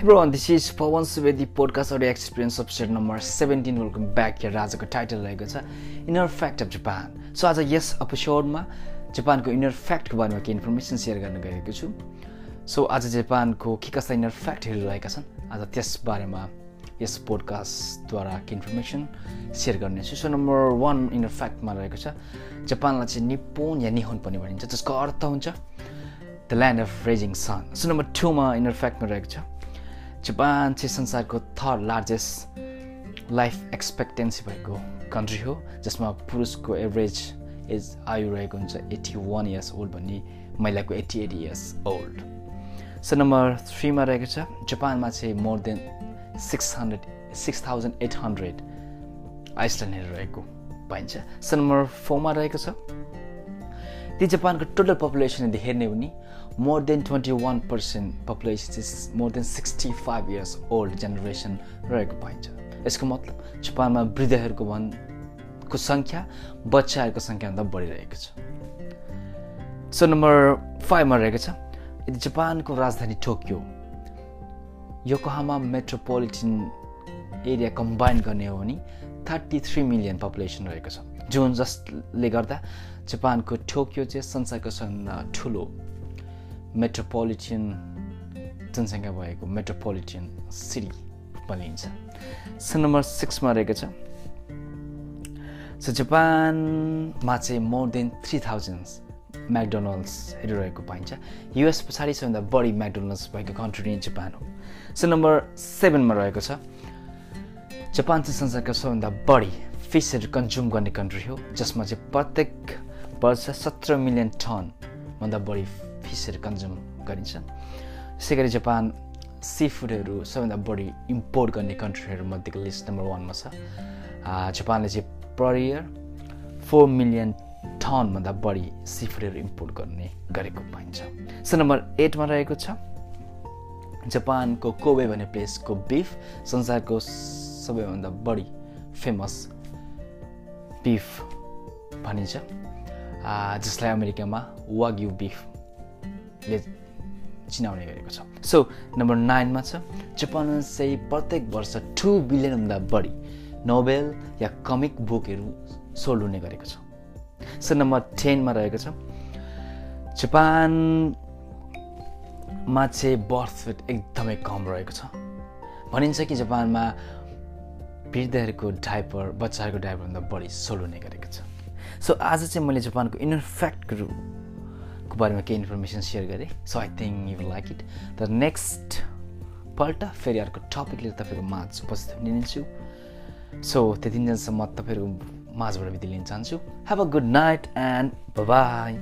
Everyone, this is Pawan Suvedi podcast audio experience episode number 17 welcome back. Here आजको title रहेको छ inner fact of Japan so आज यस एपिसोडमा जापानको इनर फ्याक्टको बारेमा केही इन्फर्मेसन सेयर गर्न गएको छु। सो आज जापानको के कस्ता इनर फ्याक्टहरू रहेका छन् आज त्यस बारेमा यस पोडकास्टद्वारा के इन्फर्मेसन सेयर गर्नेछु सो नम्बर वान इनर फ्याक्टमा रहेको छ जापानलाई चाहिँ निपोन या निहोन पनि भनिन्छ जसको अर्थ हुन्छ the land of rising sun so number टूमा inner फ्याक्टमा रहेको छ जापान चाहिँ संसारको थर्ड लार्जेस्ट लाइफ एक्सपेक्टेन्सी भएको कन्ट्री हो जसमा पुरुषको एभरेज एज आयु रहेको हुन्छ एट्टी वान इयर्स ओल्ड भन्ने महिलाको eighty eight years old so number थ्रीमा रहेको छ जापानमा चाहिँ more than six hundred six thousand eight hundred आइसल्यान्डहरू रहेको पाइन्छ। सो नम्बर फोरमा रहेको छ ती जापानको टोटल पपुलेसन यदि हेर्ने भने more than twenty one percent population चाहिँ more than sixty five years old generation रहेको पाइन्छ। यसको मतलब जापानमा वृद्धहरूको भनको सङ्ख्या बच्चाहरूको सङ्ख्याभन्दा बढिरहेको छ। सो नम्बर फाइभमा रहेको छ यदि जापानको राजधानी Tokyo Yokohama metropolitan area combine गर्ने हो भने थर्टी थ्री मिलियन पपुलेसन रहेको छ। जुन जसले गर्दा जापानको टोकियो चाहिँ संसारको सबभन्दा ठुलो मेट्रोपोलिटियन जनसङ्ख्या भएको मेट्रोपोलिटियन सिटी भनिन्छ। सो नम्बर सिक्समा रहेको छ। सो जापानमा चाहिँ मोर देन थ्री थाउजन्ड म्याकडोनल्ड्सहरू रहेको पाइन्छ। युएस पछाडि सबभन्दा बढी म्याकडोनल्ड्स भएको कन्ट्री नै जापान हो। सो नम्बर सेभेनमा रहेको छ। जापान चाहिँ संसारको सबभन्दा बढी फिसहरू कन्ज्युम गर्ने कन्ट्री हो जसमा चाहिँ प्रत्येक वर्ष सत्र मिलियन टनभन्दा बढी फिसहरू कन्ज्युम गरिन्छ। यसै गरी जापान सी फुडहरू सबैभन्दा बढी इम्पोर्ट गर्ने कन्ट्रीहरूमध्येको लिस्ट नम्बर वानमा छ। जापानले चाहिँ पर इयर फोर मिलियन टनभन्दा बढी सी फुडहरू इम्पोर्ट गर्ने गरेको पाइन्छ। सो नम्बर एटमा रहेको छ जापानको कोबे भन्ने प्लेसको बिफ संसारको सबैभन्दा बढी फेमस बिफ भनिन्छ। जसलाई अमेरिकामा वाग्यु बिफले चिनाउने गरेको छ। सो नम्बर नाइनमा छ जापानमा चाहिँ प्रत्येक वर्ष टु बिलियनभन्दा बढी नोबेल या कमिक बुकहरू सोल्ड हुने गरेको छ। सो नम्बर टेनमा रहेको छ जापानमा चाहिँ बर्थ रेट एकदमै कम रहेको छ। भनिन्छ कि जापानमा वृद्धहरूको डाइपर बच्चाहरूको डाइपरभन्दा बढी सोल्ड हुने गरेको छ। सो आज चाहिँ मैले जापानको इनर फ्याक्टहरूको बारेमा केही इन्फर्मेसन सेयर गरेँ। So I think you like it तर नेक्स्ट पल्ट फेरि अर्को टपिक लिएर तपाईँको माझ उपस्थित हुनेछु सो त्यति दिनसम्म तपाईँहरूको माझबाट बिति लिन चाहन्छु। Have a good night and bye